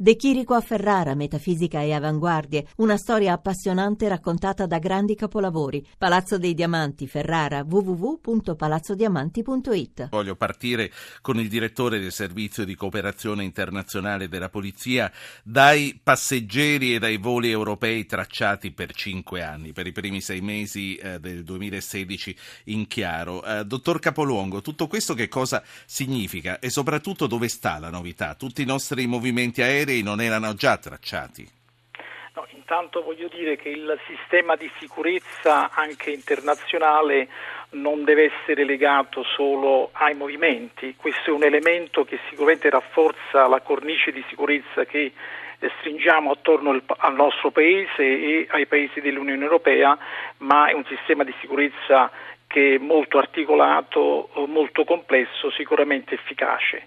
De Chirico a Ferrara, metafisica e avanguardie, una storia appassionante raccontata da grandi capolavori. Palazzo dei Diamanti, Ferrara, www.palazzodiamanti.it. Voglio partire con il direttore del servizio di cooperazione internazionale della polizia dai passeggeri e dai voli europei tracciati per cinque anni, per i primi sei mesi eh, del 2016 in chiaro. Eh, dottor Capoluongo, tutto questo che cosa significa e soprattutto dove sta la novità? Tutti i nostri movimenti aerei aerei non erano già tracciati? No, intanto voglio dire che il sistema di sicurezza anche internazionale non deve essere legato solo ai movimenti, questo è un elemento che sicuramente rafforza la cornice di sicurezza che stringiamo attorno al nostro paese e ai paesi dell'Unione Europea, ma è un sistema di sicurezza che è molto articolato, molto complesso, sicuramente efficace.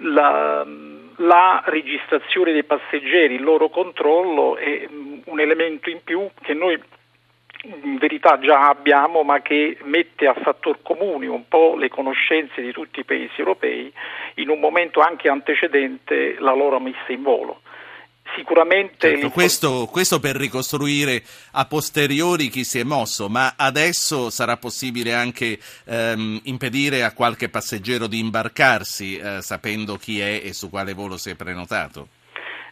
La, la registrazione dei passeggeri, il loro controllo è mm, un elemento in più che noi in verità già abbiamo ma che mette a fattor comune un po' le conoscenze di tutti i paesi europei in un momento anche antecedente la loro messa in volo. Sicuramente certo, questo, questo, per ricostruire a posteriori chi si è mosso, ma adesso sarà possibile anche ehm, impedire a qualche passeggero di imbarcarsi eh, sapendo chi è e su quale volo si è prenotato?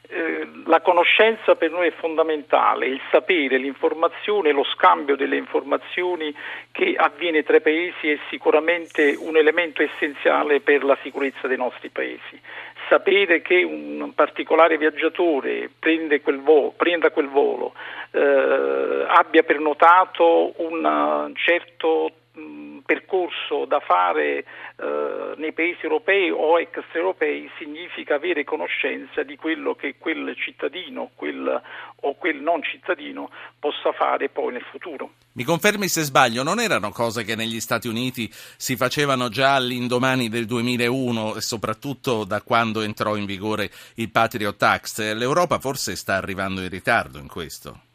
Eh, la conoscenza per noi è fondamentale, il sapere, l'informazione, lo scambio delle informazioni che avviene tra i paesi è sicuramente un elemento essenziale per la sicurezza dei nostri paesi sapere che un particolare viaggiatore prende quel volo, prenda quel volo, eh, abbia prenotato un certo percorso da fare eh, nei paesi europei o extraeuropei significa avere conoscenza di quello che quel cittadino quel, o quel non cittadino possa fare poi nel futuro. Mi confermi se sbaglio, non erano cose che negli Stati Uniti si facevano già all'indomani del 2001 e soprattutto da quando entrò in vigore il Patriot Tax? L'Europa forse sta arrivando in ritardo in questo?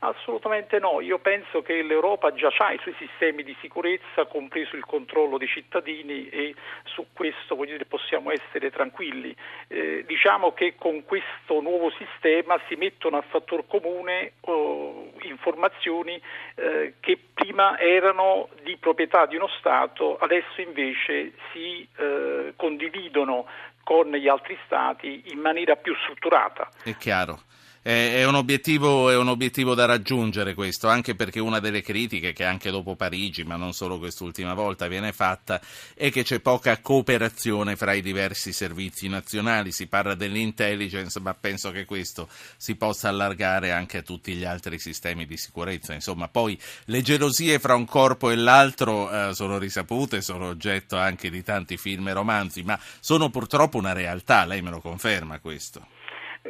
Assolutamente no, io penso che l'Europa già ha i suoi sistemi di sicurezza, compreso il controllo dei cittadini e su questo dire, possiamo essere tranquilli. Eh, diciamo che con questo nuovo sistema si mettono a fattor comune oh, informazioni eh, che prima erano di proprietà di uno Stato, adesso invece si eh, condividono con gli altri Stati in maniera più strutturata. È chiaro è un, obiettivo, è un obiettivo da raggiungere questo, anche perché una delle critiche che anche dopo Parigi, ma non solo quest'ultima volta, viene fatta è che c'è poca cooperazione fra i diversi servizi nazionali. Si parla dell'intelligence, ma penso che questo si possa allargare anche a tutti gli altri sistemi di sicurezza. Insomma, poi le gelosie fra un corpo e l'altro eh, sono risapute, sono oggetto anche di tanti film e romanzi, ma sono purtroppo una realtà, lei me lo conferma questo?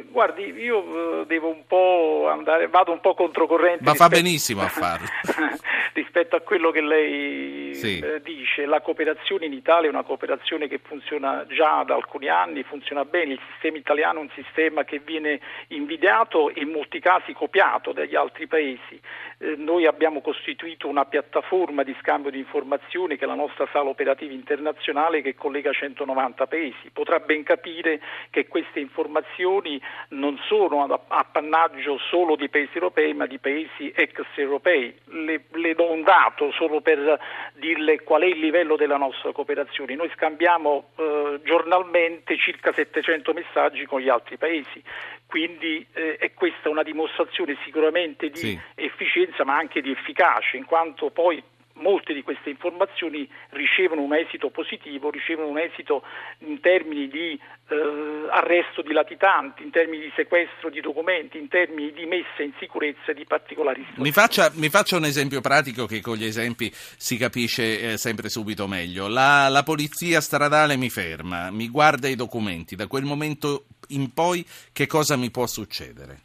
Guardi, io eh, devo un po' andare, vado un po' controcorrente. Ma fa benissimo a farlo. rispetto a quello che lei sì. eh, dice, la cooperazione in Italia è una cooperazione che funziona già da alcuni anni, funziona bene, il sistema italiano è un sistema che viene invidiato e in molti casi copiato dagli altri paesi. Eh, noi abbiamo costituito una piattaforma di scambio di informazioni che è la nostra sala operativa internazionale che collega 190 paesi. Potrà ben capire che queste informazioni non sono appannaggio solo di paesi europei ma di paesi extraeuropei. Le, le do un dato solo per dirle qual è il livello della nostra cooperazione. Noi scambiamo eh, giornalmente circa 700 messaggi con gli altri paesi, quindi eh, è questa una dimostrazione sicuramente di sì. efficienza ma anche di efficacia, in quanto poi molte di queste informazioni ricevono un esito positivo, ricevono un esito in termini di eh, arresto di latitanti, in termini di sequestro di documenti, in termini di messa in sicurezza di particolari mi faccia, mi faccia, un esempio pratico che con gli esempi si capisce eh, sempre subito meglio. La, la polizia stradale mi ferma, mi guarda i documenti, da quel momento in poi che cosa mi può succedere?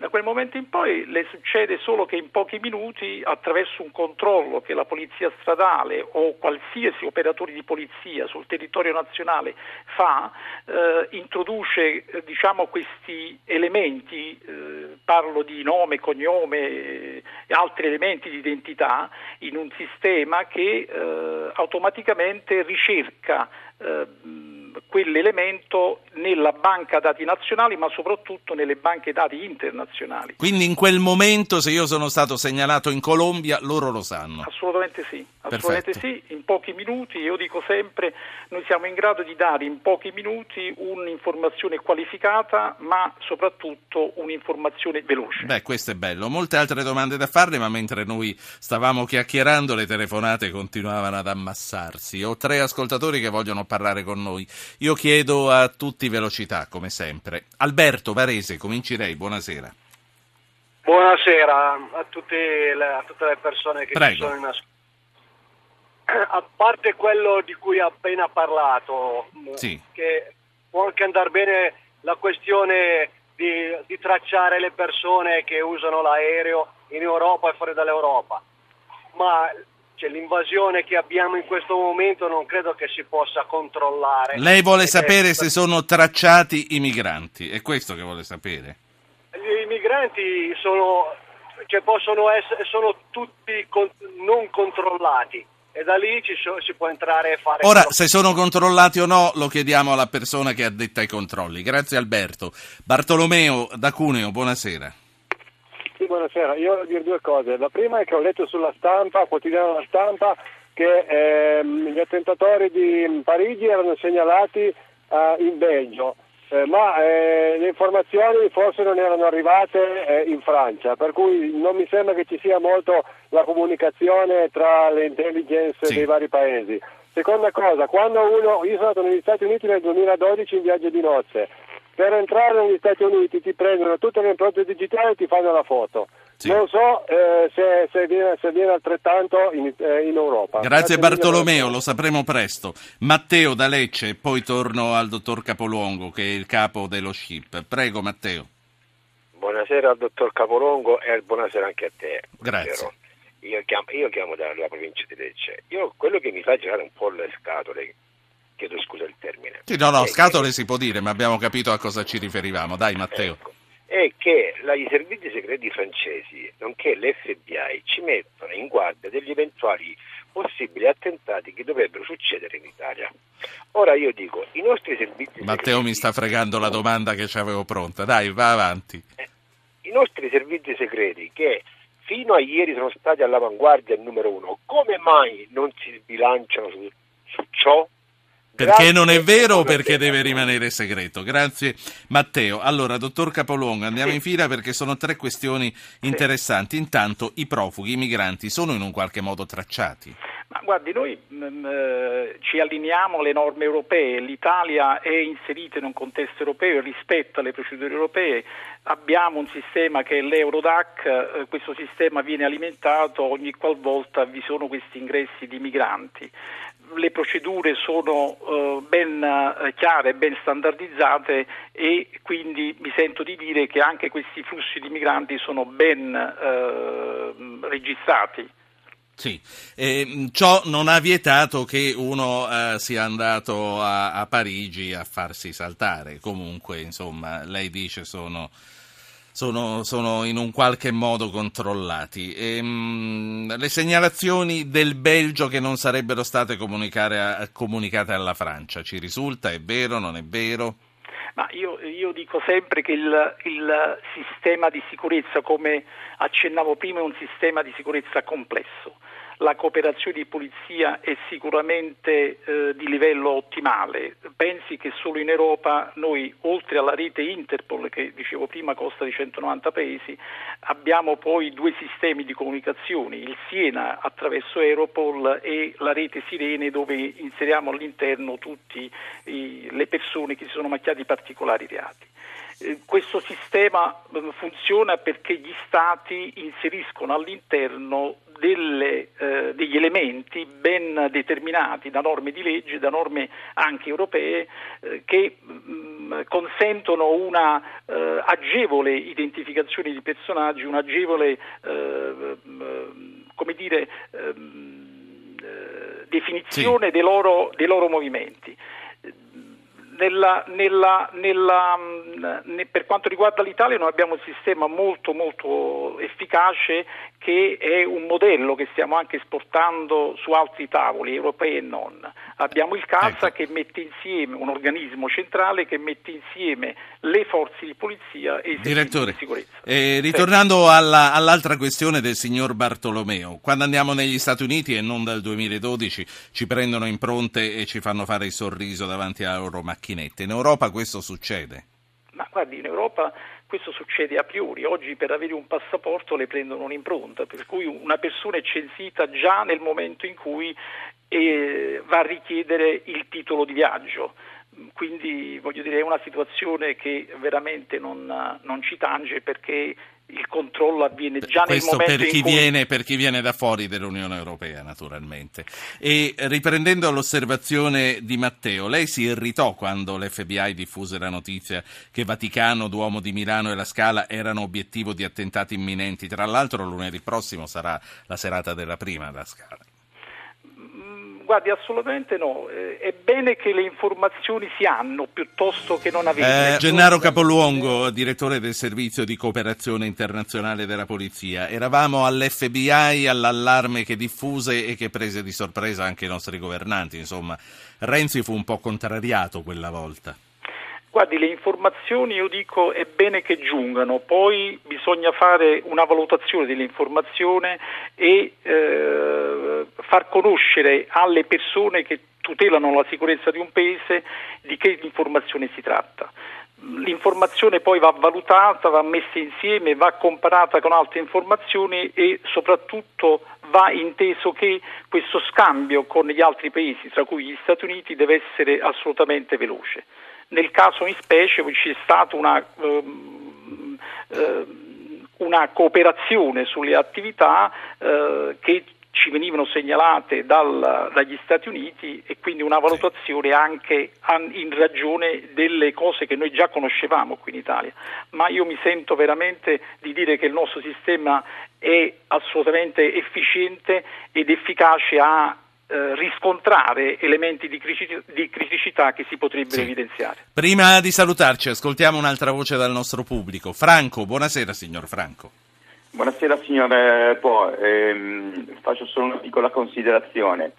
Da quel momento in poi le succede solo che in pochi minuti, attraverso un controllo che la polizia stradale o qualsiasi operatore di polizia sul territorio nazionale fa, eh, introduce eh, diciamo, questi elementi, eh, parlo di nome, cognome e altri elementi di identità, in un sistema che eh, automaticamente ricerca eh, quell'elemento nella banca dati nazionali ma soprattutto nelle banche dati internazionali. Quindi in quel momento se io sono stato segnalato in Colombia loro lo sanno? Assolutamente sì, assolutamente sì, in pochi minuti, io dico sempre noi siamo in grado di dare in pochi minuti un'informazione qualificata ma soprattutto un'informazione veloce. Beh, questo è bello. Molte altre domande da farle ma mentre noi stavamo chiacchierando le telefonate continuavano ad ammassarsi. Ho tre ascoltatori che vogliono parlare con noi. Io chiedo a tutti velocità, come sempre. Alberto Varese, cominci lei, buonasera. Buonasera a, tutte le, a tutte le persone che Prego. ci sono in ascolto. A parte quello di cui ha appena parlato, sì. che può anche andare bene la questione di, di tracciare le persone che usano l'aereo in Europa e fuori dall'Europa, ma cioè, l'invasione che abbiamo in questo momento non credo che si possa controllare. Lei vuole sapere se sono tracciati i migranti, è questo che vuole sapere? I migranti sono, cioè possono essere, sono tutti con, non controllati e da lì so, si può entrare e fare... Ora, se sono controllati o no lo chiediamo alla persona che ha detto ai controlli. Grazie Alberto. Bartolomeo da Cuneo, buonasera. Sì, buonasera. Io voglio dire due cose. La prima è che ho letto sulla stampa, quotidiano La Stampa, che ehm, gli attentatori di Parigi erano segnalati eh, in Belgio, eh, ma eh, le informazioni forse non erano arrivate eh, in Francia, per cui non mi sembra che ci sia molto la comunicazione tra le intelligence Sì. dei vari paesi. Seconda cosa, quando uno, io sono andato negli Stati Uniti nel 2012 in viaggio di nozze, per entrare negli Stati Uniti ti prendono tutte le impronte digitali e ti fanno la foto. Sì. Non so eh, se, se, viene, se viene altrettanto in, eh, in Europa. Grazie mille, Bartolomeo, lo sapremo presto. Matteo da Lecce, poi torno al dottor Capoluongo che è il capo dello SCIP. Prego Matteo. Buonasera al dottor Capolongo e buonasera anche a te. Grazie. Io chiamo, io chiamo dalla provincia di Lecce. Io quello che mi fa girare un po' le scatole, chiedo scusa il termine. Sì, no, no, è scatole che- si può dire, ma abbiamo capito a cosa ci riferivamo. Dai Matteo. ecco, è che la- i servizi segreti francesi, nonché l'FBI, ci mettono in guardia degli eventuali possibili attentati che dovrebbero succedere in Italia. Ora io dico, i nostri servizi Matteo segreti, mi sta fregando la domanda che ci avevo pronta. Dai, va avanti. i nostri servizi segreti che fino a ieri sono stati all'avanguardia numero uno, come mai non si sbilanciano su, su ciò? Perché Grazie non è vero o per perché deve rimanere segreto? Grazie Matteo. Allora, dottor Capolongo, andiamo Sì. in fila perché sono tre questioni interessanti. Intanto, i profughi, i migranti, sono in un qualche modo tracciati? Ma guardi, noi mm, eh, ci allineiamo alle norme europee, l'Italia è inserita in un contesto europeo e rispetta le procedure europee, abbiamo un sistema che è l'Eurodac, eh, questo sistema viene alimentato ogni qualvolta vi sono questi ingressi di migranti. Le procedure sono eh, ben eh, chiare, ben standardizzate e quindi mi sento di dire che anche questi flussi di migranti sono ben eh, registrati. Sì, e, mh, ciò non ha vietato che uno eh, sia andato a, a Parigi a farsi saltare. Comunque, insomma, lei dice sono, sono, sono in un qualche modo controllati. E, mh, le segnalazioni del Belgio che non sarebbero state a- comunicate alla Francia, ci risulta? È vero? Non è vero? Ma io, io dico sempre che il, il sistema di sicurezza, come accennavo prima, è un sistema di sicurezza complesso. La cooperazione di polizia è sicuramente eh, di livello ottimale. Pensi che solo in Europa noi, oltre alla rete Interpol, che dicevo prima costa di 190 paesi, abbiamo poi due sistemi di comunicazione, il Siena attraverso Europol e la rete Sirene dove inseriamo all'interno tutte le persone che si sono macchiate di particolari reati. Eh, questo sistema eh, funziona perché gli Stati inseriscono all'interno delle, eh, degli elementi ben determinati da norme di legge, da norme anche europee, eh, che mh, consentono una eh, agevole identificazione di personaggi, un'agevole eh, mh, come dire, ehm, eh, definizione dei, loro, dei loro movimenti nella, nella, nella, mm, per quanto riguarda l'Italia noi abbiamo un sistema molto molto efficace che è un modello che stiamo anche esportando su altri tavoli europei e non. Abbiamo il CASA ecco. che mette insieme un organismo centrale che mette insieme le forze di polizia e i Direttore, di sicurezza. Eh, ritornando sì. alla, all'altra questione del signor Bartolomeo, quando andiamo negli Stati Uniti e non dal 2012 ci prendono impronte e ci fanno fare il sorriso davanti a loro macchinette. In Europa questo succede? Ma guardi, in Europa questo succede a priori, oggi per avere un passaporto le prendono un'impronta, per cui una persona è censita già nel momento in cui eh, va a richiedere il titolo di viaggio. Quindi voglio dire è una situazione che veramente non, non ci tange perché il controllo avviene già Questo nel momento per chi, in cui... viene, per chi viene da fuori dell'Unione Europea, naturalmente. E riprendendo l'osservazione di Matteo, lei si irritò quando l'FBI diffuse la notizia che Vaticano, Duomo di Milano e la Scala erano obiettivo di attentati imminenti. Tra l'altro lunedì prossimo sarà la serata della prima da Scala. Guardi, assolutamente no. Eh, è bene che le informazioni si hanno piuttosto che non avere. Eh, Gennaro Capoluongo, direttore del servizio di cooperazione internazionale della polizia. Eravamo all'FBI, all'allarme che diffuse e che prese di sorpresa anche i nostri governanti. Insomma, Renzi fu un po' contrariato quella volta. Guardi, le informazioni io dico è bene che giungano, poi bisogna fare una valutazione dell'informazione e eh, far conoscere alle persone che tutelano la sicurezza di un paese di che informazione si tratta. L'informazione poi va valutata, va messa insieme, va comparata con altre informazioni e soprattutto va inteso che questo scambio con gli altri paesi, tra cui gli Stati Uniti, deve essere assolutamente veloce. Nel caso in specie c'è stata una, ehm, una cooperazione sulle attività eh, che ci venivano segnalate dal, dagli Stati Uniti e quindi una valutazione anche in ragione delle cose che noi già conoscevamo qui in Italia. Ma io mi sento veramente di dire che il nostro sistema è assolutamente efficiente ed efficace a eh, riscontrare elementi di criticità, di criticità, che si potrebbero sì. evidenziare. Prima di salutarci, ascoltiamo un'altra voce dal nostro pubblico. Franco, buonasera signor Franco. Buonasera signor Po, ehm, faccio solo una piccola considerazione.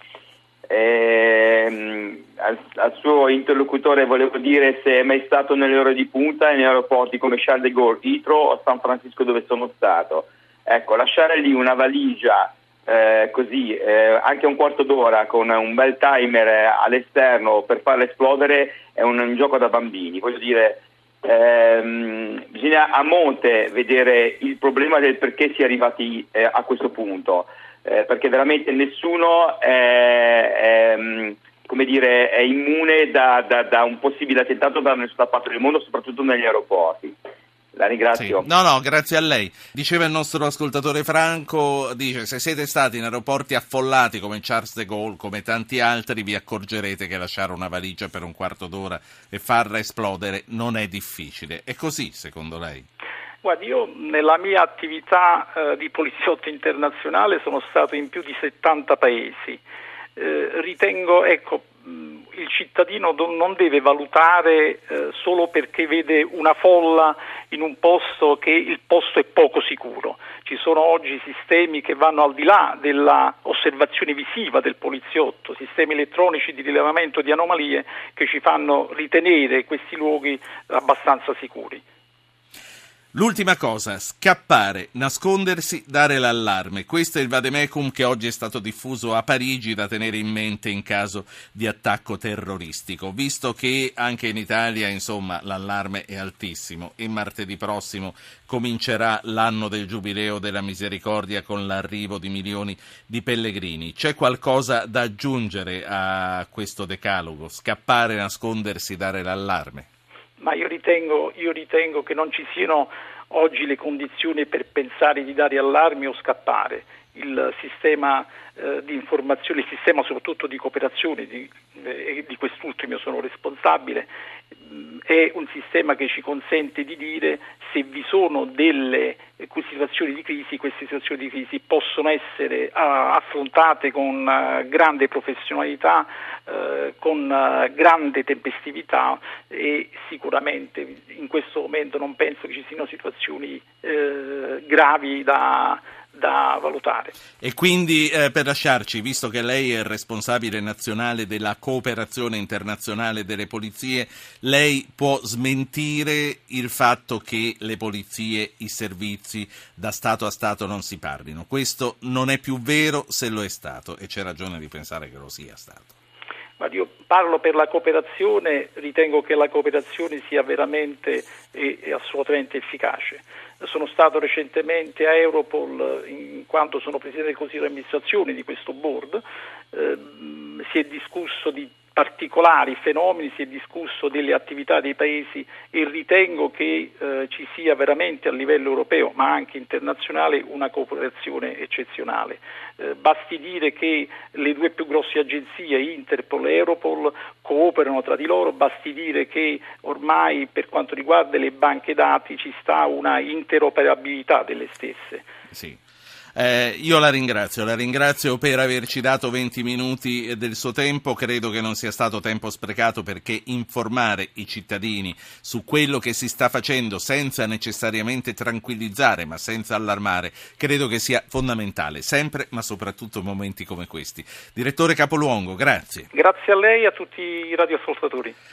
Ehm, al, al, suo interlocutore volevo dire se è mai stato nelle ore di punta in aeroporti come Charles de Gaulle, Itro o San Francisco dove sono stato. Ecco, lasciare lì una valigia eh, così eh, anche un quarto d'ora con un bel timer eh, all'esterno per farla esplodere è un, un gioco da bambini. Voglio dire, ehm, bisogna a monte vedere il problema del perché si è arrivati eh, a questo punto, eh, perché veramente nessuno è, è, come dire, è immune da, da, da un possibile attentato da nessuna parte del mondo, soprattutto negli aeroporti. La ringrazio. Sì. No, no, grazie a lei. Diceva il nostro ascoltatore Franco, dice se siete stati in aeroporti affollati come Charles de Gaulle, come tanti altri, vi accorgerete che lasciare una valigia per un quarto d'ora e farla esplodere non è difficile. È così, secondo lei? Guardi, io nella mia attività eh, di poliziotto internazionale sono stato in più di 70 paesi. Eh, ritengo, ecco, il cittadino non deve valutare eh, solo perché vede una folla in un posto che il posto è poco sicuro. Ci sono oggi sistemi che vanno al di là dell'osservazione visiva del poliziotto, sistemi elettronici di rilevamento di anomalie che ci fanno ritenere questi luoghi abbastanza sicuri. L'ultima cosa, scappare, nascondersi, dare l'allarme. Questo è il vademecum che oggi è stato diffuso a Parigi da tenere in mente in caso di attacco terroristico, visto che anche in Italia, insomma, l'allarme è altissimo e martedì prossimo comincerà l'anno del Giubileo della Misericordia con l'arrivo di milioni di pellegrini. C'è qualcosa da aggiungere a questo decalogo? Scappare, nascondersi, dare l'allarme? Ma io ritengo, io ritengo che non ci siano oggi le condizioni per pensare di dare allarmi o scappare. Il sistema eh, di informazione, il sistema soprattutto di cooperazione di, eh, di quest'ultimo sono responsabile, mm, è un sistema che ci consente di dire se vi sono delle situazioni di crisi, queste situazioni di crisi possono essere affrontate con uh, grande professionalità, uh, con grande tempestività e sicuramente in questo momento non penso che ci siano situazioni gravi da da valutare. E quindi eh, per lasciarci, visto che lei è il responsabile nazionale della cooperazione internazionale delle polizie, lei può smentire il fatto che le polizie, i servizi da Stato a Stato non si parlino. Questo non è più vero se lo è stato e c'è ragione di pensare che lo sia stato. Ma io parlo per la cooperazione, ritengo che la cooperazione sia veramente e, e assolutamente efficace sono stato recentemente a Europol in quanto sono presidente del consiglio di amministrazione di questo board, eh, si è discusso di particolari fenomeni, si è discusso delle attività dei paesi e ritengo che eh, ci sia veramente a livello europeo ma anche internazionale una cooperazione eccezionale. Eh, basti dire che le due più grosse agenzie, Interpol e Europol, cooperano tra di loro, basti dire che ormai per quanto riguarda le banche dati ci sta una interoperabilità delle stesse. Sì. Eh, io la ringrazio, la ringrazio per averci dato 20 minuti del suo tempo, credo che non sia stato tempo sprecato perché informare i cittadini su quello che si sta facendo senza necessariamente tranquillizzare ma senza allarmare, credo che sia fondamentale, sempre ma soprattutto in momenti come questi. Direttore Capoluongo, grazie. Grazie a lei e a tutti i radioascoltatori.